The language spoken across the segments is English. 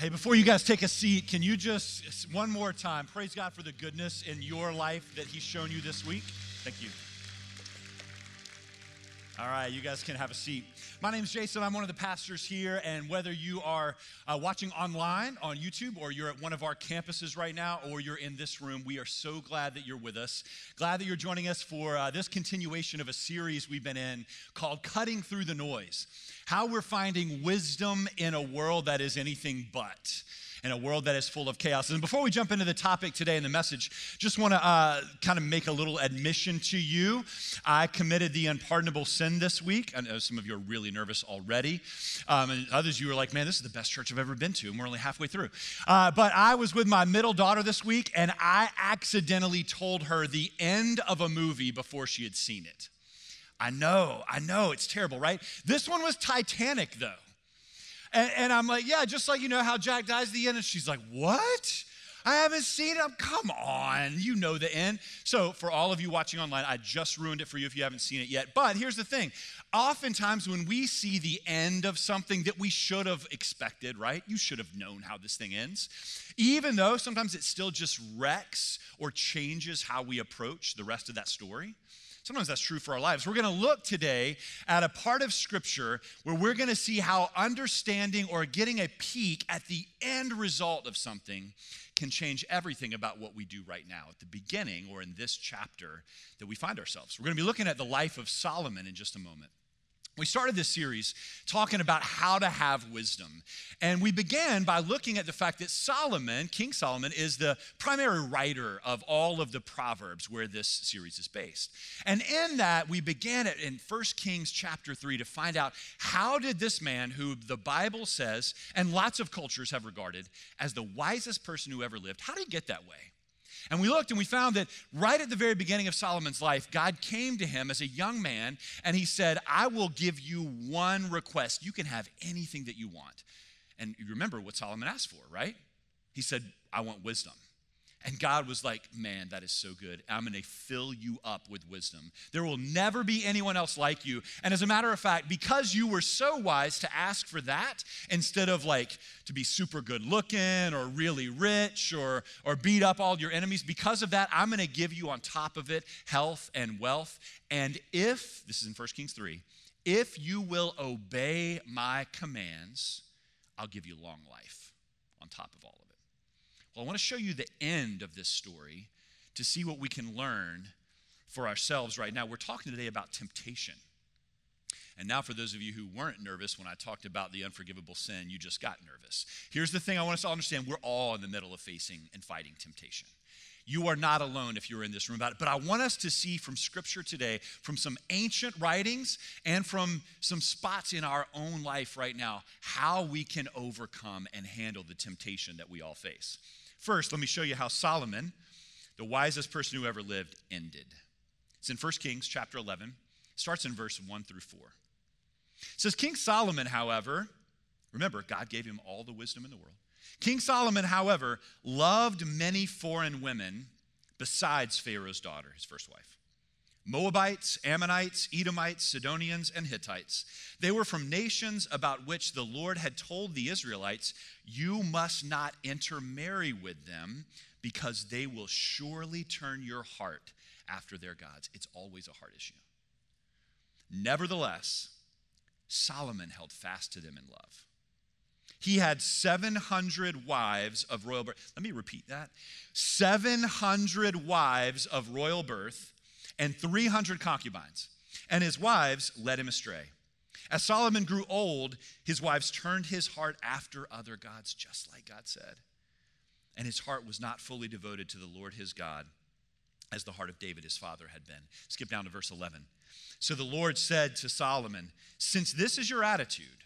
Hey, before you guys take a seat, can you just, one more time, praise God for the goodness in your life that He's shown you this week? Thank you. All right, you guys can have a seat. My name is Jason. I'm one of the pastors here, and whether you are uh, watching online on YouTube or you're at one of our campuses right now or you're in this room, we are so glad that you're with us. Glad that you're joining us for uh, this continuation of a series we've been in called Cutting Through the Noise How We're Finding Wisdom in a World That Is Anything But in a world that is full of chaos. And before we jump into the topic today and the message, just want to uh, kind of make a little admission to you. I committed the unpardonable sin this week. I know some of you are really nervous already. Um, and others you were like, man, this is the best church I've ever been to, and we're only halfway through. Uh, but I was with my middle daughter this week, and I accidentally told her the end of a movie before she had seen it. I know, I know, it's terrible, right? This one was Titanic, though. And, and I'm like, yeah, just like you know how Jack dies at the end. And she's like, what? I haven't seen it. Come on, you know the end. So, for all of you watching online, I just ruined it for you if you haven't seen it yet. But here's the thing oftentimes, when we see the end of something that we should have expected, right? You should have known how this thing ends. Even though sometimes it still just wrecks or changes how we approach the rest of that story. Sometimes that's true for our lives. We're going to look today at a part of Scripture where we're going to see how understanding or getting a peek at the end result of something can change everything about what we do right now at the beginning or in this chapter that we find ourselves. We're going to be looking at the life of Solomon in just a moment. We started this series talking about how to have wisdom. And we began by looking at the fact that Solomon, King Solomon, is the primary writer of all of the Proverbs where this series is based. And in that, we began it in 1 Kings chapter 3 to find out how did this man, who the Bible says, and lots of cultures have regarded as the wisest person who ever lived, how did he get that way? And we looked and we found that right at the very beginning of Solomon's life, God came to him as a young man and he said, I will give you one request. You can have anything that you want. And you remember what Solomon asked for, right? He said, I want wisdom. And God was like, Man, that is so good. I'm going to fill you up with wisdom. There will never be anyone else like you. And as a matter of fact, because you were so wise to ask for that instead of like to be super good looking or really rich or, or beat up all your enemies, because of that, I'm going to give you on top of it health and wealth. And if, this is in 1 Kings 3, if you will obey my commands, I'll give you long life on top of all of. Well, I want to show you the end of this story to see what we can learn for ourselves right now. We're talking today about temptation. And now, for those of you who weren't nervous when I talked about the unforgivable sin, you just got nervous. Here's the thing I want us to understand we're all in the middle of facing and fighting temptation. You are not alone if you're in this room about it. But I want us to see from Scripture today, from some ancient writings and from some spots in our own life right now, how we can overcome and handle the temptation that we all face. First, let me show you how Solomon, the wisest person who ever lived, ended. It's in 1 Kings chapter 11, starts in verse 1 through 4. It says, King Solomon, however, remember, God gave him all the wisdom in the world. King Solomon, however, loved many foreign women besides Pharaoh's daughter, his first wife. Moabites, Ammonites, Edomites, Sidonians, and Hittites. They were from nations about which the Lord had told the Israelites, You must not intermarry with them because they will surely turn your heart after their gods. It's always a heart issue. Nevertheless, Solomon held fast to them in love. He had 700 wives of royal birth. Let me repeat that 700 wives of royal birth and 300 concubines, and his wives led him astray. As Solomon grew old, his wives turned his heart after other gods, just like God said. And his heart was not fully devoted to the Lord his God, as the heart of David his father had been. Skip down to verse 11. So the Lord said to Solomon, Since this is your attitude,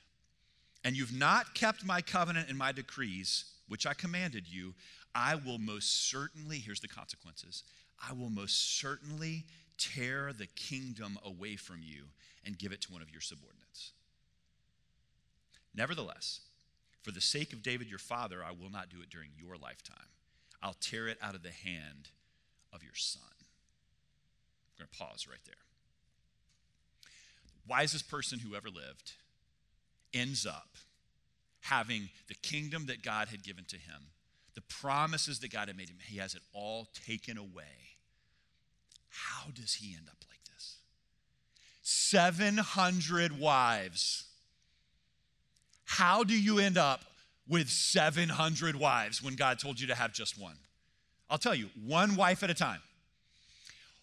and you've not kept my covenant and my decrees, which I commanded you, I will most certainly, here's the consequences, I will most certainly tear the kingdom away from you and give it to one of your subordinates. Nevertheless, for the sake of David your father, I will not do it during your lifetime. I'll tear it out of the hand of your son. I'm going to pause right there. The wisest person who ever lived ends up having the kingdom that God had given to him, the promises that God had made him, he has it all taken away. How does he end up like this? 700 wives. How do you end up with 700 wives when God told you to have just one? I'll tell you, one wife at a time.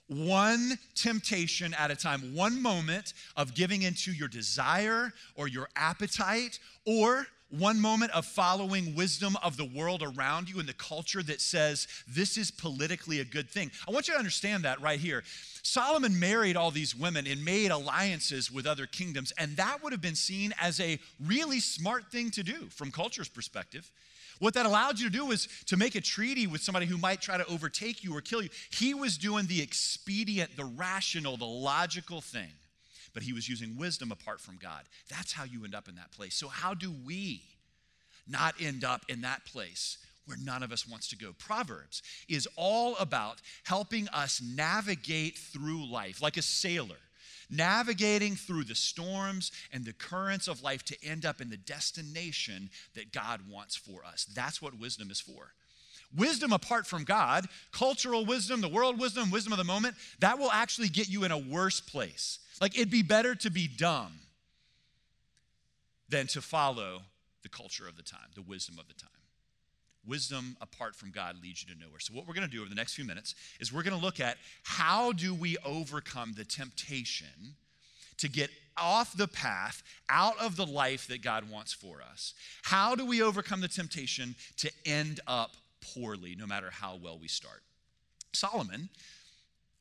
One temptation at a time, one moment of giving into your desire or your appetite, or one moment of following wisdom of the world around you and the culture that says this is politically a good thing. I want you to understand that right here. Solomon married all these women and made alliances with other kingdoms, and that would have been seen as a really smart thing to do from culture's perspective. What that allowed you to do was to make a treaty with somebody who might try to overtake you or kill you. He was doing the expedient, the rational, the logical thing, but he was using wisdom apart from God. That's how you end up in that place. So, how do we not end up in that place? Where none of us wants to go. Proverbs is all about helping us navigate through life like a sailor navigating through the storms and the currents of life to end up in the destination that God wants for us. That's what wisdom is for. Wisdom apart from God, cultural wisdom, the world wisdom, wisdom of the moment, that will actually get you in a worse place. Like it'd be better to be dumb than to follow the culture of the time, the wisdom of the time. Wisdom apart from God leads you to nowhere. So what we're going to do over the next few minutes is we're going to look at how do we overcome the temptation to get off the path, out of the life that God wants for us. How do we overcome the temptation to end up poorly no matter how well we start? Solomon,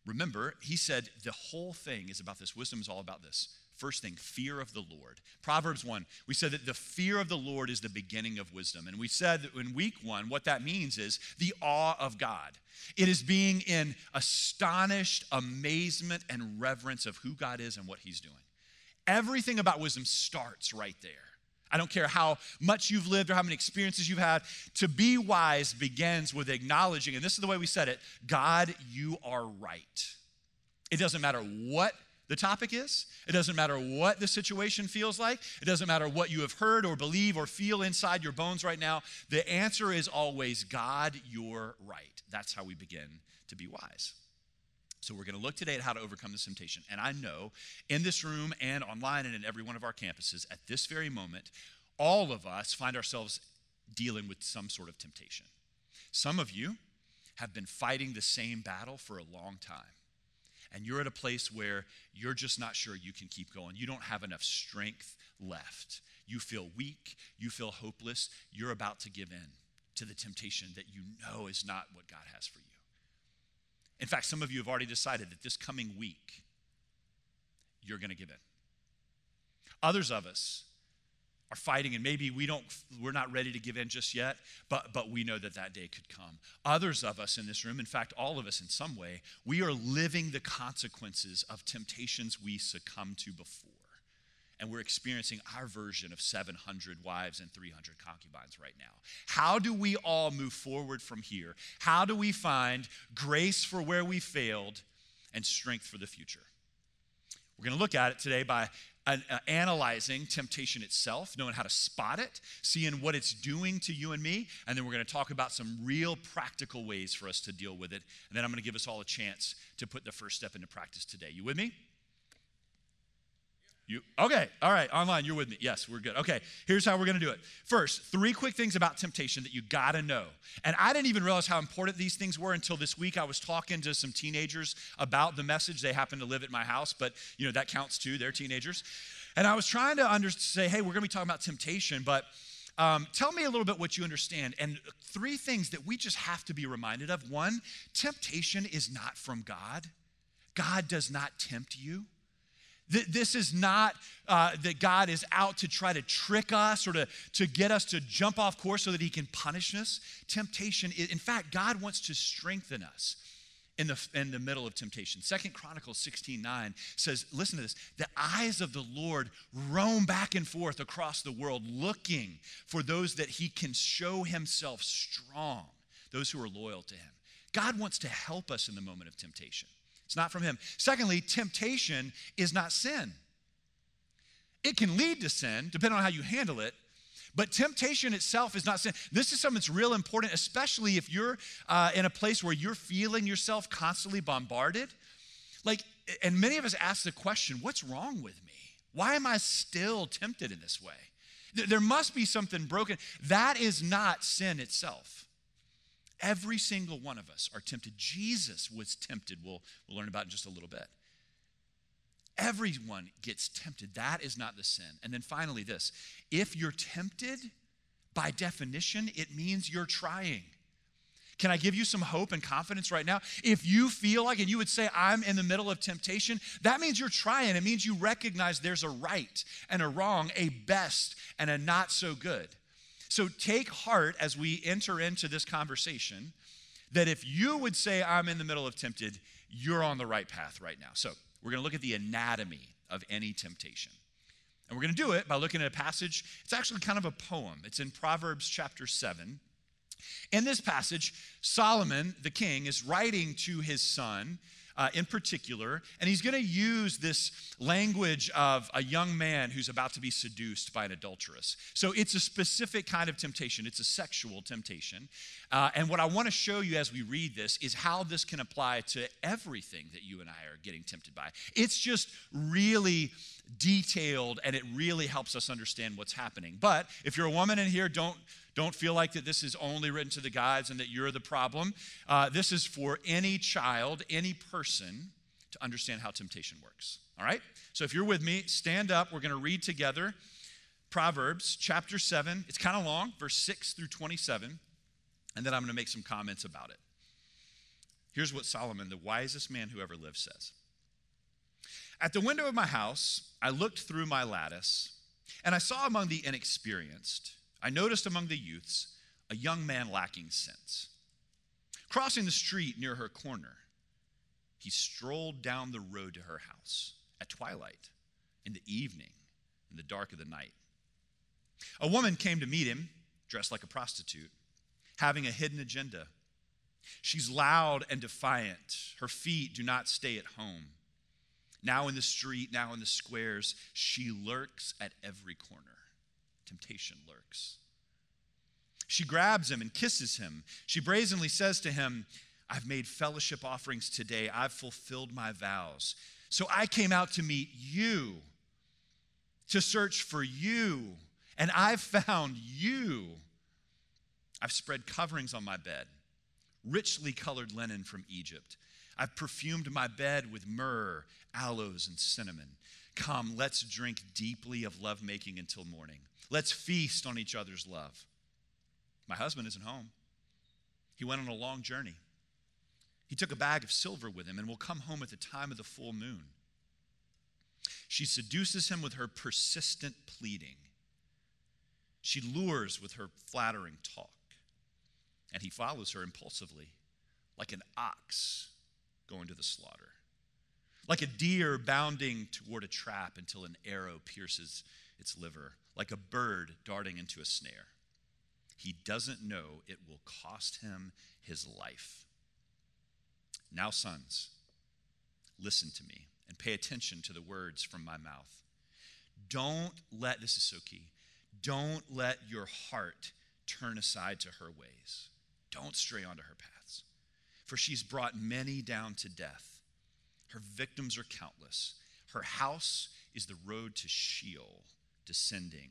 remember, he said the whole thing is about this. Wisdom is all about this First thing, fear of the Lord. Proverbs 1, we said that the fear of the Lord is the beginning of wisdom. And we said that in week one, what that means is the awe of God. It is being in astonished amazement and reverence of who God is and what He's doing. Everything about wisdom starts right there. I don't care how much you've lived or how many experiences you've had. To be wise begins with acknowledging, and this is the way we said it God, you are right. It doesn't matter what the topic is. It doesn't matter what the situation feels like. It doesn't matter what you have heard or believe or feel inside your bones right now. The answer is always God, you're right. That's how we begin to be wise. So, we're going to look today at how to overcome this temptation. And I know in this room and online and in every one of our campuses, at this very moment, all of us find ourselves dealing with some sort of temptation. Some of you have been fighting the same battle for a long time and you're at a place where you're just not sure you can keep going. You don't have enough strength left. You feel weak, you feel hopeless, you're about to give in to the temptation that you know is not what God has for you. In fact, some of you have already decided that this coming week, you're going to give in. Others of us are fighting and maybe we don't we're not ready to give in just yet but but we know that that day could come others of us in this room in fact all of us in some way we are living the consequences of temptations we succumbed to before and we're experiencing our version of 700 wives and 300 concubines right now. How do we all move forward from here? How do we find grace for where we failed and strength for the future? We're going to look at it today by uh, analyzing temptation itself, knowing how to spot it, seeing what it's doing to you and me, and then we're going to talk about some real practical ways for us to deal with it. And then I'm going to give us all a chance to put the first step into practice today. You with me? You okay? All right, online, you're with me. Yes, we're good. Okay, here's how we're gonna do it. First, three quick things about temptation that you gotta know. And I didn't even realize how important these things were until this week. I was talking to some teenagers about the message. They happen to live at my house, but you know that counts too. They're teenagers, and I was trying to under- say, hey, we're gonna be talking about temptation, but um, tell me a little bit what you understand. And three things that we just have to be reminded of. One, temptation is not from God. God does not tempt you. This is not uh, that God is out to try to trick us or to, to get us to jump off course so that he can punish us. Temptation, in fact, God wants to strengthen us in the, in the middle of temptation. Second Chronicles 16 9 says, listen to this, the eyes of the Lord roam back and forth across the world looking for those that he can show himself strong, those who are loyal to him. God wants to help us in the moment of temptation. It's not from Him. Secondly, temptation is not sin. It can lead to sin, depending on how you handle it, But temptation itself is not sin. This is something that's real important, especially if you're uh, in a place where you're feeling yourself constantly bombarded. Like, and many of us ask the question, what's wrong with me? Why am I still tempted in this way? There must be something broken. That is not sin itself. Every single one of us are tempted. Jesus was tempted. We'll, we'll learn about in just a little bit. Everyone gets tempted. That is not the sin. And then finally, this if you're tempted, by definition, it means you're trying. Can I give you some hope and confidence right now? If you feel like, and you would say, I'm in the middle of temptation, that means you're trying. It means you recognize there's a right and a wrong, a best and a not so good. So take heart as we enter into this conversation that if you would say, I'm in the middle of tempted, you're on the right path right now. So we're going to look at the anatomy of any temptation. And we're going to do it by looking at a passage. It's actually kind of a poem. It's in Proverbs chapter 7. In this passage, Solomon, the king, is writing to his son uh, in particular, and he's going to use this language of a young man who's about to be seduced by an adulteress. So it's a specific kind of temptation, it's a sexual temptation. Uh, and what I want to show you as we read this is how this can apply to everything that you and I are getting tempted by. It's just really detailed and it really helps us understand what's happening. But if you're a woman in here, don't don't feel like that this is only written to the guys and that you're the problem. Uh, this is for any child, any person to understand how temptation works. All right? So if you're with me, stand up. We're going to read together Proverbs chapter 7. It's kind of long, verse 6 through 27. And then I'm going to make some comments about it. Here's what Solomon, the wisest man who ever lived, says At the window of my house, I looked through my lattice, and I saw among the inexperienced I noticed among the youths a young man lacking sense. Crossing the street near her corner, he strolled down the road to her house at twilight, in the evening, in the dark of the night. A woman came to meet him, dressed like a prostitute, having a hidden agenda. She's loud and defiant. Her feet do not stay at home. Now in the street, now in the squares, she lurks at every corner temptation lurks. She grabs him and kisses him. She brazenly says to him, I've made fellowship offerings today. I've fulfilled my vows. So I came out to meet you, to search for you, and I've found you. I've spread coverings on my bed, richly colored linen from Egypt. I've perfumed my bed with myrrh, aloes, and cinnamon. Come, let's drink deeply of lovemaking until morning. Let's feast on each other's love. My husband isn't home. He went on a long journey. He took a bag of silver with him and will come home at the time of the full moon. She seduces him with her persistent pleading. She lures with her flattering talk. And he follows her impulsively, like an ox going to the slaughter, like a deer bounding toward a trap until an arrow pierces its liver like a bird darting into a snare. He doesn't know it will cost him his life. Now, sons, listen to me and pay attention to the words from my mouth. Don't let, this is so key, don't let your heart turn aside to her ways. Don't stray onto her paths. For she's brought many down to death. Her victims are countless. Her house is the road to Sheol descending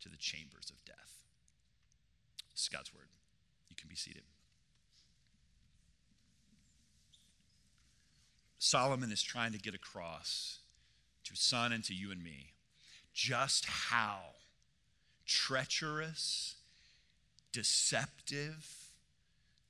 to the chambers of death. This is God's word. You can be seated. Solomon is trying to get across to his son and to you and me just how treacherous, deceptive,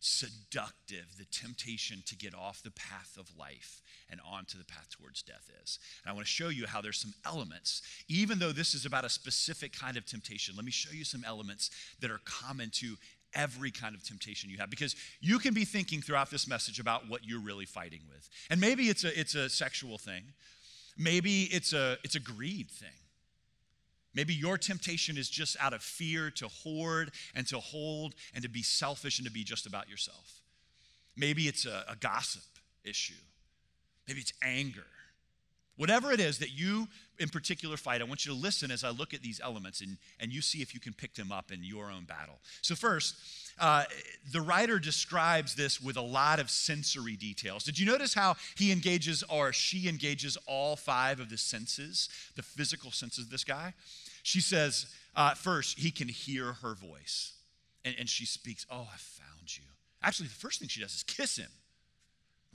seductive the temptation to get off the path of life and onto the path towards death is. And I want to show you how there's some elements, even though this is about a specific kind of temptation, let me show you some elements that are common to every kind of temptation you have because you can be thinking throughout this message about what you're really fighting with. And maybe it's a it's a sexual thing. Maybe it's a it's a greed thing. Maybe your temptation is just out of fear to hoard and to hold and to be selfish and to be just about yourself. Maybe it's a, a gossip issue. Maybe it's anger. Whatever it is that you in particular fight, I want you to listen as I look at these elements and, and you see if you can pick them up in your own battle. So, first, uh, the writer describes this with a lot of sensory details. Did you notice how he engages or she engages all five of the senses, the physical senses of this guy? She says, uh, first, he can hear her voice. And, and she speaks, Oh, I found you. Actually, the first thing she does is kiss him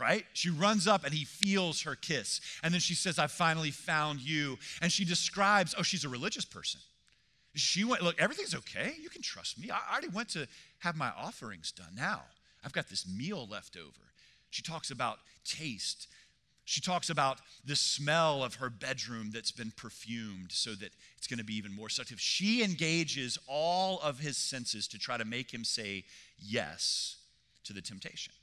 right? She runs up and he feels her kiss. And then she says, I finally found you. And she describes, oh, she's a religious person. She went, look, everything's okay. You can trust me. I already went to have my offerings done. Now I've got this meal left over. She talks about taste. She talks about the smell of her bedroom that's been perfumed so that it's going to be even more seductive. She engages all of his senses to try to make him say yes to the temptation.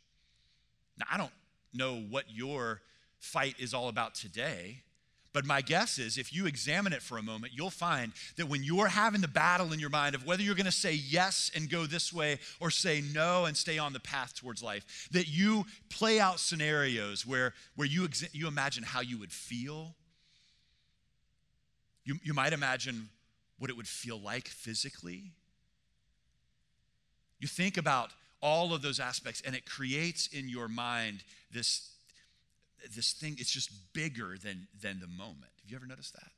Now, I don't know what your fight is all about today. But my guess is if you examine it for a moment, you'll find that when you're having the battle in your mind of whether you're going to say yes and go this way or say no and stay on the path towards life, that you play out scenarios where, where you, exa- you imagine how you would feel. You, you might imagine what it would feel like physically. You think about all of those aspects, and it creates in your mind this, this thing, it's just bigger than, than the moment. Have you ever noticed that?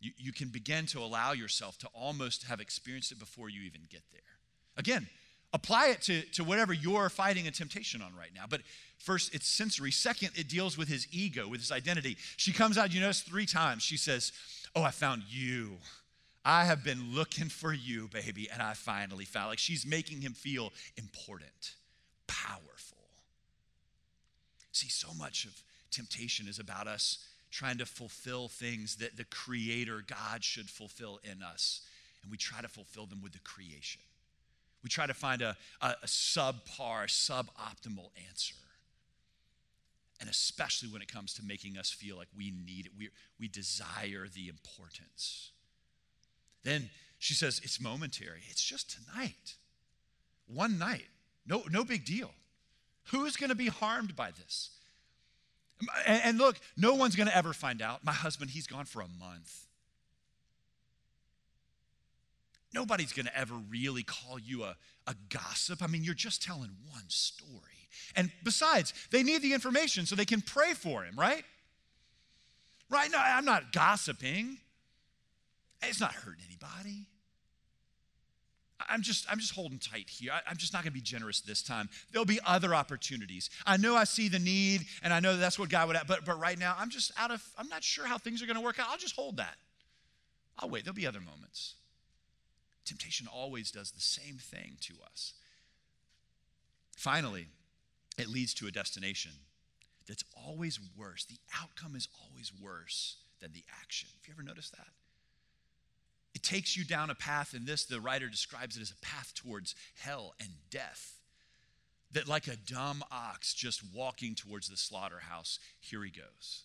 You, you can begin to allow yourself to almost have experienced it before you even get there. Again, apply it to, to whatever you're fighting a temptation on right now. But first, it's sensory. Second, it deals with his ego, with his identity. She comes out, you notice, three times. She says, Oh, I found you. I have been looking for you, baby, and I finally found. Like she's making him feel important, powerful. See, so much of temptation is about us trying to fulfill things that the Creator, God, should fulfill in us. And we try to fulfill them with the creation. We try to find a, a, a subpar, suboptimal answer. And especially when it comes to making us feel like we need it, we, we desire the importance. Then she says, It's momentary. It's just tonight. One night. No, no big deal. Who's going to be harmed by this? And, and look, no one's going to ever find out. My husband, he's gone for a month. Nobody's going to ever really call you a, a gossip. I mean, you're just telling one story. And besides, they need the information so they can pray for him, right? Right? No, I'm not gossiping. It's not hurting anybody. I'm just, I'm just holding tight here. I, am just not going to be generous this time. There'll be other opportunities. I know I see the need, and I know that that's what God would have, but, but right now, I'm just out of, I'm not sure how things are going to work out. I'll just hold that. I'll wait. There'll be other moments. Temptation always does the same thing to us. Finally, it leads to a destination that's always worse. The outcome is always worse than the action. Have you ever noticed that? Takes you down a path, and this, the writer describes it as a path towards hell and death. That, like a dumb ox just walking towards the slaughterhouse, here he goes.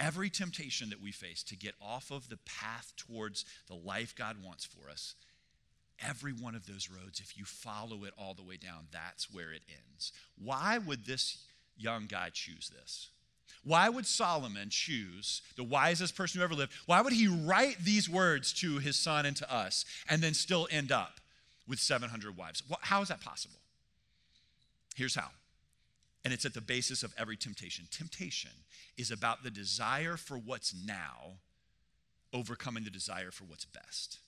Every temptation that we face to get off of the path towards the life God wants for us, every one of those roads, if you follow it all the way down, that's where it ends. Why would this young guy choose this? Why would Solomon choose the wisest person who ever lived? Why would he write these words to his son and to us and then still end up with 700 wives? How is that possible? Here's how. And it's at the basis of every temptation. Temptation is about the desire for what's now overcoming the desire for what's best.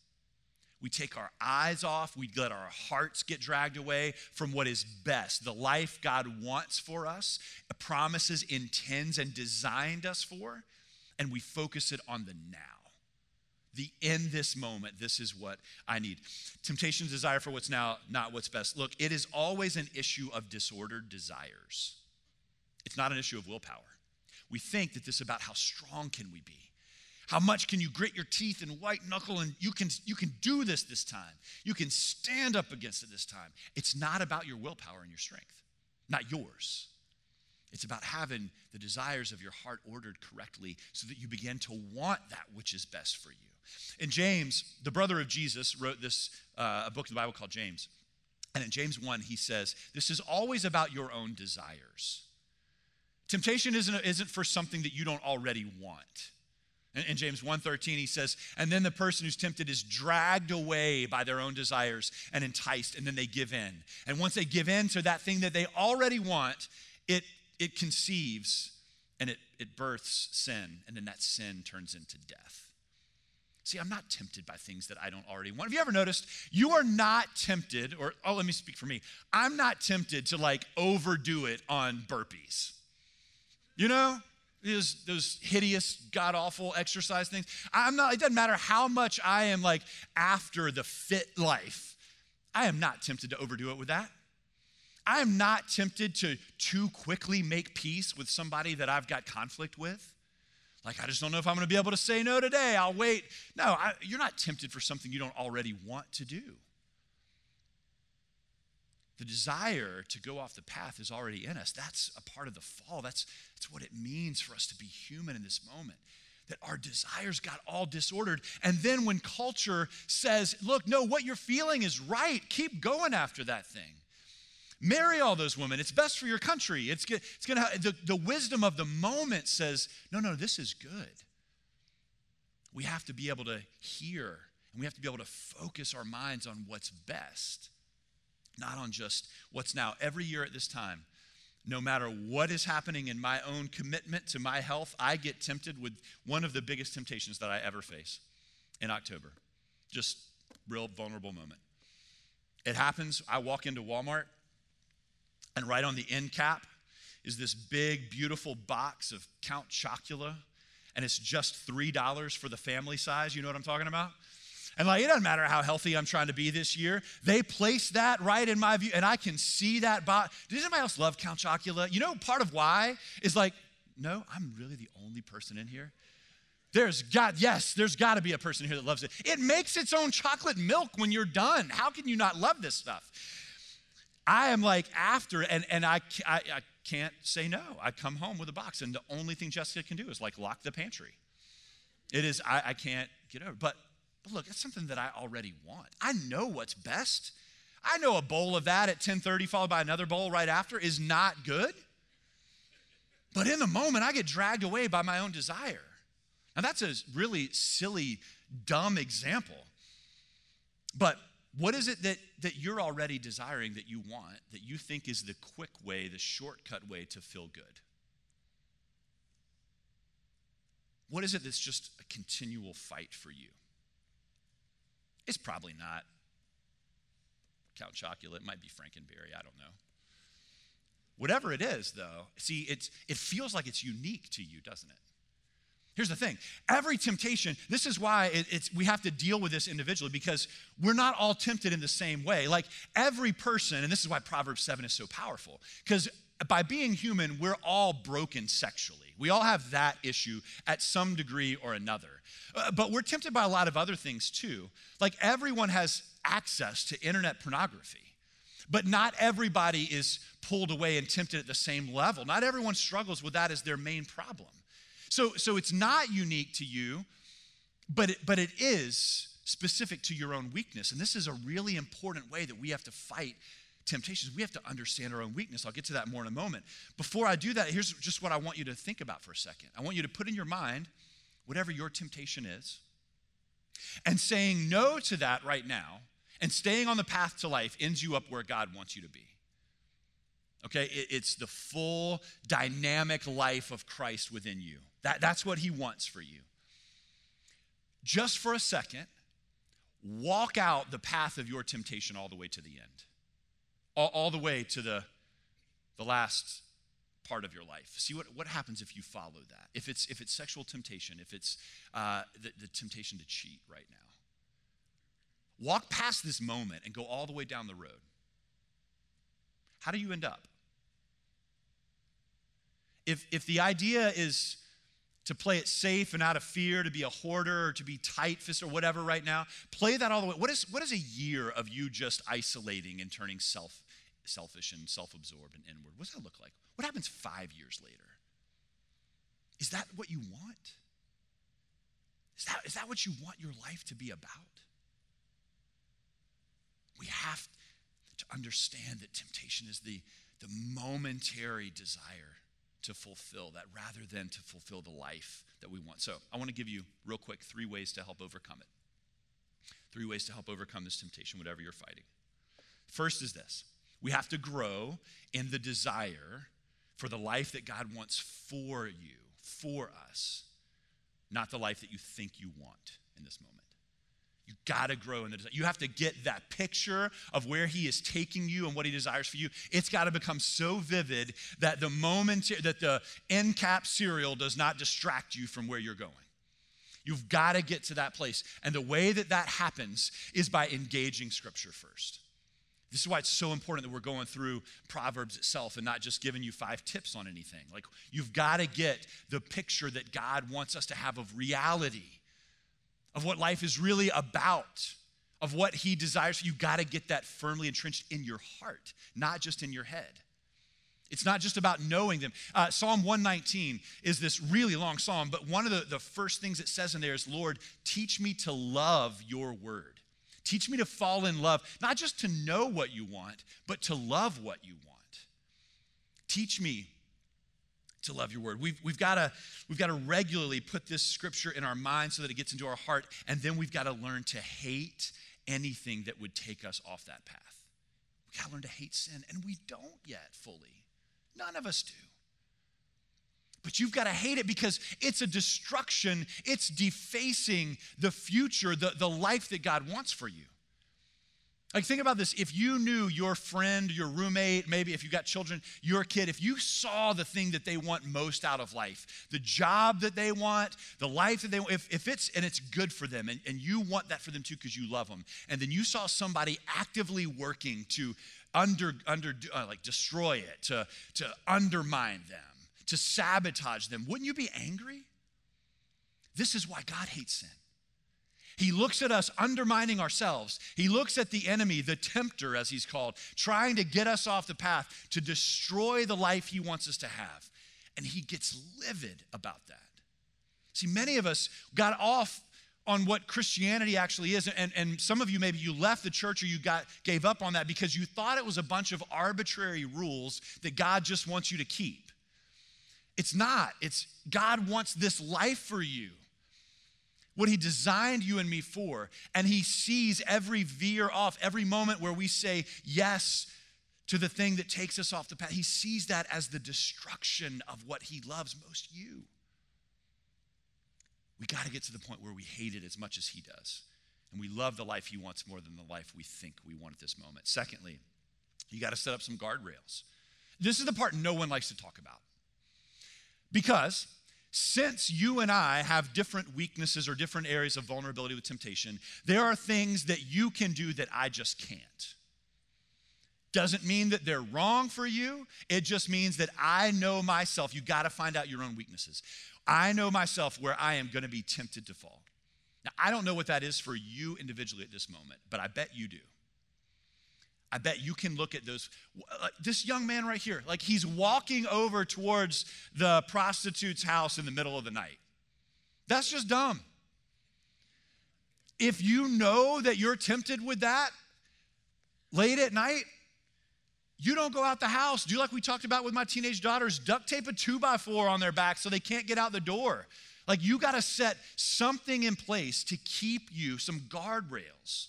We take our eyes off. We let our hearts get dragged away from what is best, the life God wants for us, promises, intends, and designed us for, and we focus it on the now. The in this moment, this is what I need. Temptation's desire for what's now, not what's best. Look, it is always an issue of disordered desires. It's not an issue of willpower. We think that this is about how strong can we be. How much can you grit your teeth and white knuckle and you can you can do this this time. You can stand up against it this time. It's not about your willpower and your strength. Not yours. It's about having the desires of your heart ordered correctly so that you begin to want that which is best for you. And James, the brother of Jesus, wrote this uh, a book in the Bible called James. And in James 1, he says, This is always about your own desires. Temptation isn't, isn't for something that you don't already want. In James 1:13 he says, "And then the person who's tempted is dragged away by their own desires and enticed and then they give in. And once they give in to that thing that they already want, it it conceives and it it births sin and then that sin turns into death." See, I'm not tempted by things that I don't already want. Have you ever noticed you are not tempted or oh let me speak for me. I'm not tempted to like overdo it on burpees. You know? Those, those hideous, god awful exercise things. I'm not, it doesn't matter how much I am like after the fit life, I am not tempted to overdo it with that. I am not tempted to too quickly make peace with somebody that I've got conflict with. Like, I just don't know if I'm to be able to say no today. I'll wait. No, I, you're not tempted for something you don't already want to do. The desire to go off the path is already in us. That's a part of the fall. That's, that's what it means for us to be human in this moment. That our desires got all disordered. And then when culture says, look, no, what you're feeling is right, keep going after that thing. Marry all those women. It's best for your country. It's, it's gonna the, the wisdom of the moment says, no, no, this is good. We have to be able to hear and we have to be able to focus our minds on what's best not on just what's now. Every year at this time, no matter what is happening in my own commitment to my health, I get tempted with one of the biggest temptations that I ever face in October. Just real vulnerable moment. It happens, I walk into Walmart, and right on the end cap is this big, beautiful box of Count Chocula, and it's just $3 for the family size. You know what I'm talking about? And like, it doesn't matter how healthy I'm trying to be this year. They place that right in my view, and I can see that. Bo- Does anybody else love Count Chocula? You know, part of why is like, no, I'm really the only person in here. There's got, yes, there's got to be a person here that loves it. It makes its own chocolate milk when you're done. How can you not love this stuff? I am like after, and, and I, I, I can't say no. I come home with a box, and the only thing Jessica can do is like lock the pantry. It is, I, I can't get over. But but look, it's something that I already want. I know what's best. I know a bowl of that at 10:30 followed by another bowl right after is not good. But in the moment I get dragged away by my own desire. Now that's a really silly dumb example. But what is it that, that you're already desiring that you want, that you think is the quick way, the shortcut way to feel good? What is it that's just a continual fight for you? It's probably not Count Chocula. It might be Frankenberry. I don't know. Whatever it is, though, see, it's, it feels like it's unique to you, doesn't it? Here's the thing every temptation, this is why it, it's, we have to deal with this individually because we're not all tempted in the same way. Like every person, and this is why Proverbs 7 is so powerful, because by being human, we're all broken sexually. We all have that issue at some degree or another. Uh, but we're tempted by a lot of other things too. Like everyone has access to internet pornography, but not everybody is pulled away and tempted at the same level. Not everyone struggles with that as their main problem. So, so it's not unique to you, but it, but it is specific to your own weakness. And this is a really important way that we have to fight temptations. We have to understand our own weakness. I'll get to that more in a moment. Before I do that, here's just what I want you to think about for a second. I want you to put in your mind whatever your temptation is, and saying no to that right now and staying on the path to life ends you up where God wants you to be. Okay, it's the full dynamic life of Christ within you. That, that's what He wants for you. Just for a second, walk out the path of your temptation all the way to the end, all, all the way to the, the last part of your life. See what, what happens if you follow that. If it's, if it's sexual temptation, if it's uh, the, the temptation to cheat right now. Walk past this moment and go all the way down the road. How do you end up? If, if the idea is to play it safe and out of fear, to be a hoarder or to be tight fist or whatever right now, play that all the way. What is, what is a year of you just isolating and turning self selfish and self absorbed and inward? What does that look like? What happens five years later? Is that what you want? Is that, is that what you want your life to be about? We have to understand that temptation is the, the momentary desire to fulfill that rather than to fulfill the life that we want. So, I want to give you, real quick, three ways to help overcome it. Three ways to help overcome this temptation, whatever you're fighting. First is this we have to grow in the desire for the life that God wants for you, for us, not the life that you think you want in this moment. You got to grow in the desire. You have to get that picture of where he is taking you and what he desires for you. It's got to become so vivid that the moment that the end cap cereal does not distract you from where you're going. You've got to get to that place. And the way that that happens is by engaging scripture first. This is why it's so important that we're going through Proverbs itself and not just giving you five tips on anything. Like, you've got to get the picture that God wants us to have of reality, of what life is really about, of what He desires. You've got to get that firmly entrenched in your heart, not just in your head. It's not just about knowing them. Uh, psalm 119 is this really long psalm, but one of the, the first things it says in there is, Lord, teach me to love your word. Teach me to fall in love, not just to know what you want, but to love what you want. Teach me to love your word. We've, we've got to we've to regularly put this scripture in our mind so that it gets into our heart, and then we've got to learn to hate anything that would take us off that path. We've got to learn to hate sin, and we don't yet fully. None of us do. But you've got to hate it because it's a destruction. It's defacing the future, the, the life that God wants for you. Like, think about this. If you knew your friend, your roommate, maybe if you got children, your kid, if you saw the thing that they want most out of life, the job that they want, the life that they want, if, if it's, and it's good for them, and, and you want that for them too because you love them, and then you saw somebody actively working to under, under uh, like destroy it, to, to undermine them, to sabotage them, wouldn't you be angry? This is why God hates sin. He looks at us undermining ourselves. He looks at the enemy, the tempter, as he's called, trying to get us off the path to destroy the life he wants us to have. And he gets livid about that. See, many of us got off on what Christianity actually is. And, and some of you, maybe you left the church or you got, gave up on that because you thought it was a bunch of arbitrary rules that God just wants you to keep. It's not. It's God wants this life for you. What he designed you and me for. And he sees every veer off, every moment where we say yes to the thing that takes us off the path. He sees that as the destruction of what he loves most you. We got to get to the point where we hate it as much as he does. And we love the life he wants more than the life we think we want at this moment. Secondly, you got to set up some guardrails. This is the part no one likes to talk about. Because since you and I have different weaknesses or different areas of vulnerability with temptation, there are things that you can do that I just can't. Doesn't mean that they're wrong for you. It just means that I know myself. You got to find out your own weaknesses. I know myself where I am going to be tempted to fall. Now, I don't know what that is for you individually at this moment, but I bet you do. I bet you can look at those. This young man right here, like he's walking over towards the prostitute's house in the middle of the night. That's just dumb. If you know that you're tempted with that late at night, you don't go out the house. Do like we talked about with my teenage daughters, duct tape a two by four on their back so they can't get out the door. Like you got to set something in place to keep you, some guardrails.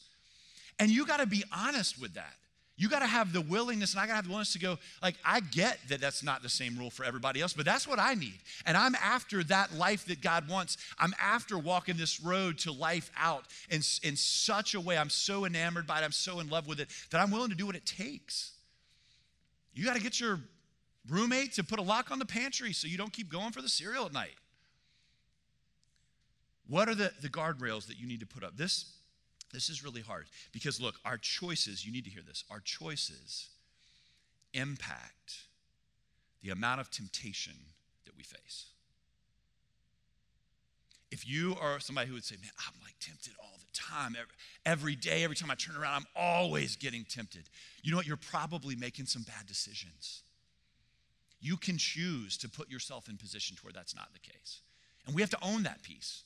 And you got to be honest with that. You got to have the willingness, and I got to have the willingness to go, like, I get that that's not the same rule for everybody else, but that's what I need. And I'm after that life that God wants. I'm after walking this road to life out in, in such a way. I'm so enamored by it. I'm so in love with it that I'm willing to do what it takes. You got to get your roommate to put a lock on the pantry so you don't keep going for the cereal at night. What are the, the guardrails that you need to put up? This this is really hard because, look, our choices, you need to hear this, our choices impact the amount of temptation that we face. If you are somebody who would say, man, I'm like tempted all the time, every, every day, every time I turn around, I'm always getting tempted. You know what? You're probably making some bad decisions. You can choose to put yourself in position to where that's not the case. And we have to own that piece.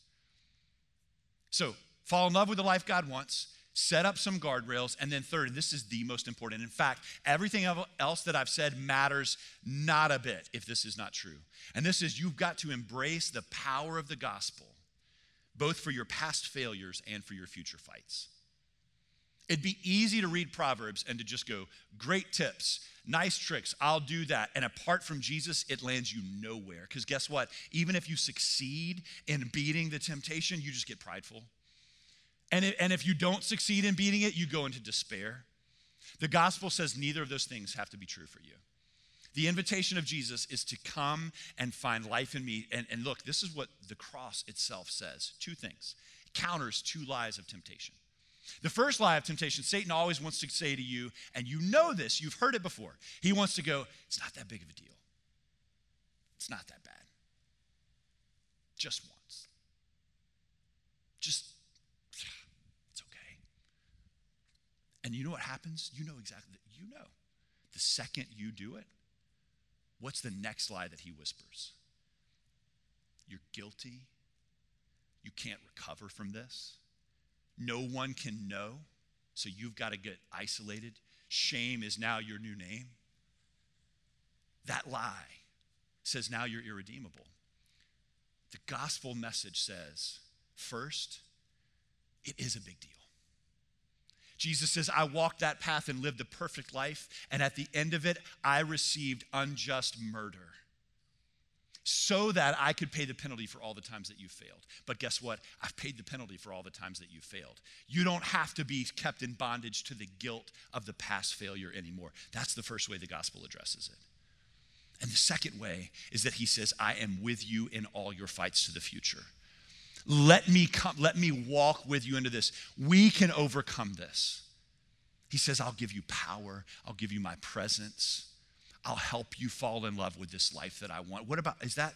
So, Fall in love with the life God wants. set up some guardrails, and then third, and this is the most important. In fact, everything else that I've said matters not a bit if this is not true. And this is you've got to embrace the power of the gospel, both for your past failures and for your future fights. It'd be easy to read Proverbs and to just go, great tips, nice tricks, I'll do that. And apart from Jesus, it lands you nowhere. Because guess what? Even if you succeed in beating the temptation, you just get prideful and, it, and if you don't succeed in beating it, you go into despair. The gospel says neither of those things have to be true for you. The invitation of Jesus is to come and find life in me. And, and look, this is what the cross itself says two things it counters two lies of temptation. The first lie of temptation, Satan always wants to say to you, and you know this, you've heard it before. He wants to go, it's not that big of a deal. It's not that bad. Just once. Just And you know what happens? You know exactly that. You know. The second you do it, what's the next lie that he whispers? You're guilty. You can't recover from this. No one can know. So you've got to get isolated. Shame is now your new name. That lie says now you're irredeemable. The gospel message says, first, it is a big deal. Jesus says, I walked that path and lived a perfect life, and at the end of it, I received unjust murder so that I could pay the penalty for all the times that you failed. But guess what? I've paid the penalty for all the times that you failed. You don't have to be kept in bondage to the guilt of the past failure anymore. That's the first way the gospel addresses it. And the second way is that he says, I am with you in all your fights to the future. Let me come, let me walk with you into this. We can overcome this. He says, I'll give you power, I'll give you my presence, I'll help you fall in love with this life that I want. What about, is that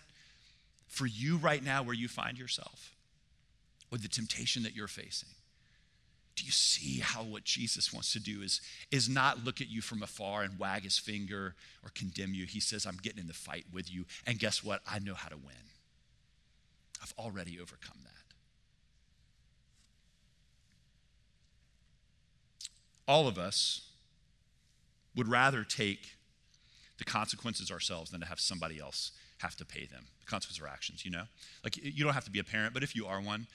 for you right now where you find yourself? With the temptation that you're facing? Do you see how what Jesus wants to do is, is not look at you from afar and wag his finger or condemn you? He says, I'm getting in the fight with you. And guess what? I know how to win. I've already overcome that. All of us would rather take the consequences ourselves than to have somebody else have to pay them. The consequences of our actions, you know? Like, you don't have to be a parent, but if you are one,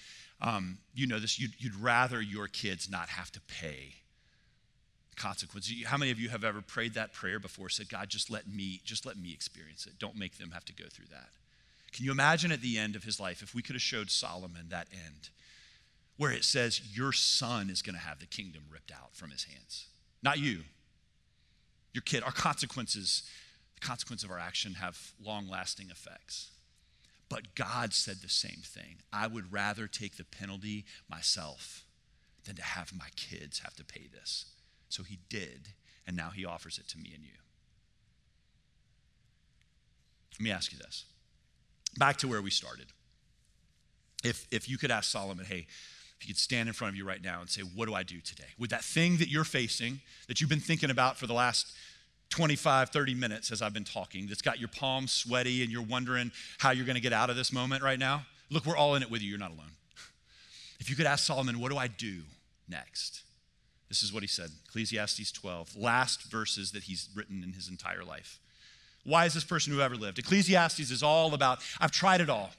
um, you know this, you'd, you'd rather your kids not have to pay consequences. How many of you have ever prayed that prayer before, said, God, just let me, just let me experience it. Don't make them have to go through that. Can you imagine at the end of his life if we could have showed Solomon that end where it says, Your son is going to have the kingdom ripped out from his hands? Not you, your kid. Our consequences, the consequence of our action, have long lasting effects. But God said the same thing. I would rather take the penalty myself than to have my kids have to pay this. So he did, and now he offers it to me and you. Let me ask you this back to where we started. If, if you could ask Solomon, hey, if you could stand in front of you right now and say, What do I do today? With that thing that you're facing, that you've been thinking about for the last 25, 30 minutes as I've been talking, that's got your palms sweaty and you're wondering how you're going to get out of this moment right now. Look, we're all in it with you. You're not alone. If you could ask Solomon, What do I do next? This is what he said Ecclesiastes 12, last verses that he's written in his entire life wisest person who ever lived. Ecclesiastes is all about I've tried it all.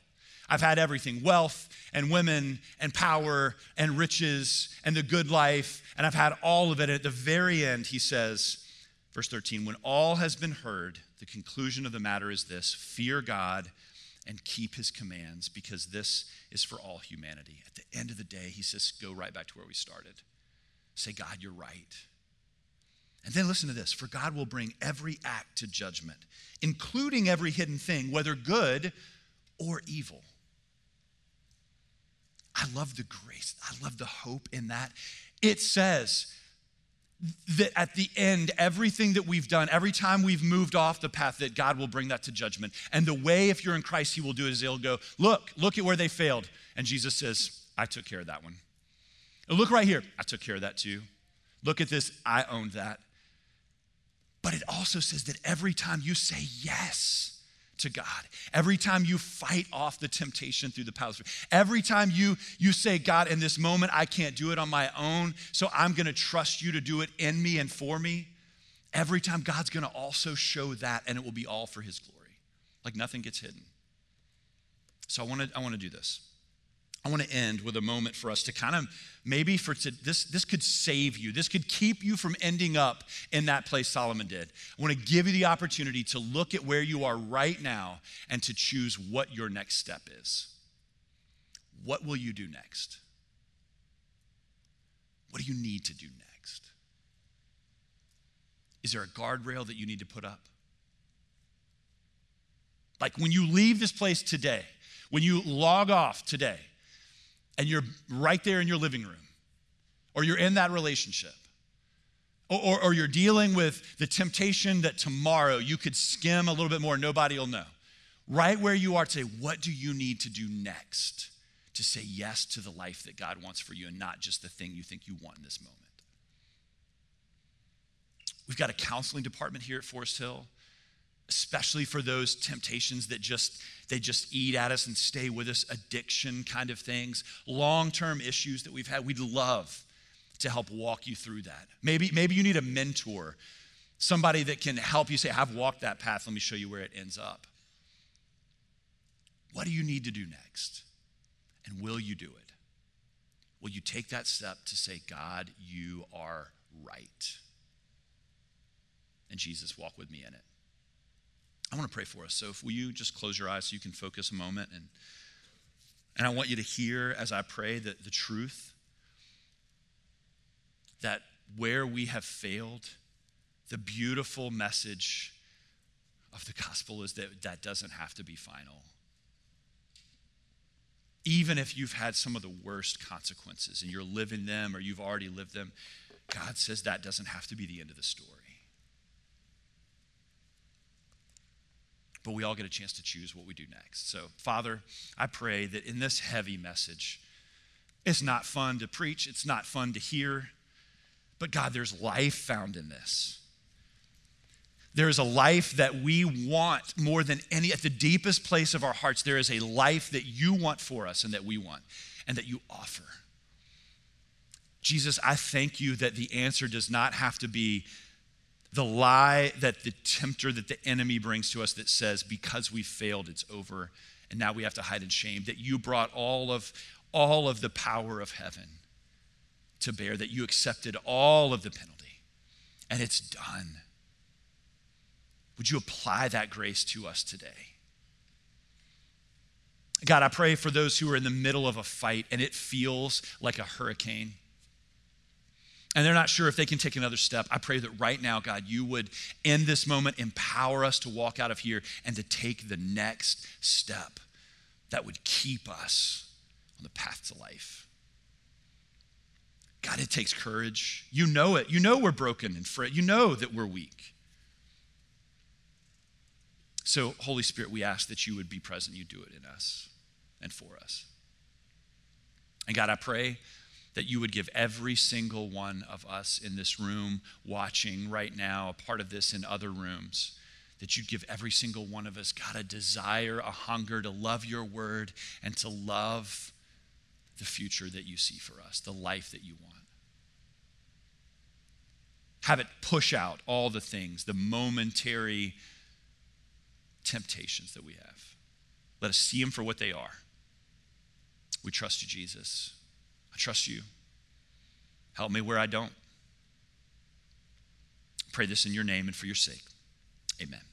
I've had everything wealth and women and power and riches and the good life, and I've had all of it. At the very end, he says, verse 13, when all has been heard, the conclusion of the matter is this fear God and keep his commands, because this is for all humanity. At the end of the day, he says, go right back to where we started. Say, God, you're right. And then listen to this for God will bring every act to judgment, including every hidden thing, whether good or evil. I love the grace, I love the hope in that. It says, that at the end, everything that we've done, every time we've moved off the path, that God will bring that to judgment. And the way, if you're in Christ, He will do is He'll go, Look, look at where they failed. And Jesus says, I took care of that one. Look right here. I took care of that too. Look at this. I owned that. But it also says that every time you say yes to God. Every time you fight off the temptation through the power of every time you you say, God, in this moment I can't do it on my own, so I'm going to trust you to do it in me and for me. Every time God's going to also show that and it will be all for his glory. Like nothing gets hidden. So I want to I want to do this. I want to end with a moment for us to kind of maybe for to, this this could save you. This could keep you from ending up in that place Solomon did. I want to give you the opportunity to look at where you are right now and to choose what your next step is. What will you do next? What do you need to do next? Is there a guardrail that you need to put up? Like when you leave this place today, when you log off today, and you're right there in your living room, or you're in that relationship, or, or, or, you're dealing with the temptation that tomorrow you could skim a little bit more, nobody will know. Right where you are today, what do you need to do next to say yes to the life that God wants for you and not just the thing you think you want in this moment? We've got a counseling department here at Forest Hill especially for those temptations that just they just eat at us and stay with us addiction kind of things long-term issues that we've had we'd love to help walk you through that. Maybe maybe you need a mentor somebody that can help you say i've walked that path. Let me show you where it ends up. What do you need to do next? And will you do it? Will you take that step to say god you are right. And jesus walk with me in it I want to pray for us. So, if will you just close your eyes so you can focus a moment and and I want you to hear as I pray that the truth that where we have failed, the beautiful message of the gospel is that that doesn't have to be final. Even if you've had some of the worst consequences and you're living them or you've already lived them, God says that doesn't have to be the end of the story. But we all get a chance to choose what we do next. So, Father, I pray that in this heavy message, it's not fun to preach, it's not fun to hear, but God, there's life found in this. There is a life that we want more than any, at the deepest place of our hearts, there is a life that you want for us and that we want and that you offer. Jesus, I thank you that the answer does not have to be the lie that the tempter, that the enemy brings to us that says, because we failed, it's over, and now we have to hide in shame, that you brought all of, all of the power of heaven to bear, that you accepted all of the penalty, and it's done. Would you apply that grace to us today? God, I pray for those who are in the middle of a fight and it feels like a hurricane and they're not sure if they can take another step, I pray that right now, God, you would, in this moment, empower us to walk out of here and to take the next step that would keep us on the path to life. God, it takes courage. You know it. You know we're broken and frail. You know that we're weak. So, Holy Spirit, we ask that you would be present. You do it in us and for us. And God, I pray that you would give every single one of us in this room watching right now, a part of this in other rooms, that you'd give every single one of us, God, a desire, a hunger to love your word and to love the future that you see for us, the life that you want. Have it push out all the things, the momentary temptations that we have. Let us see them for what they are. We trust you, Jesus trust you. Help me where I don't. Pray this in your name and for your sake. Amen.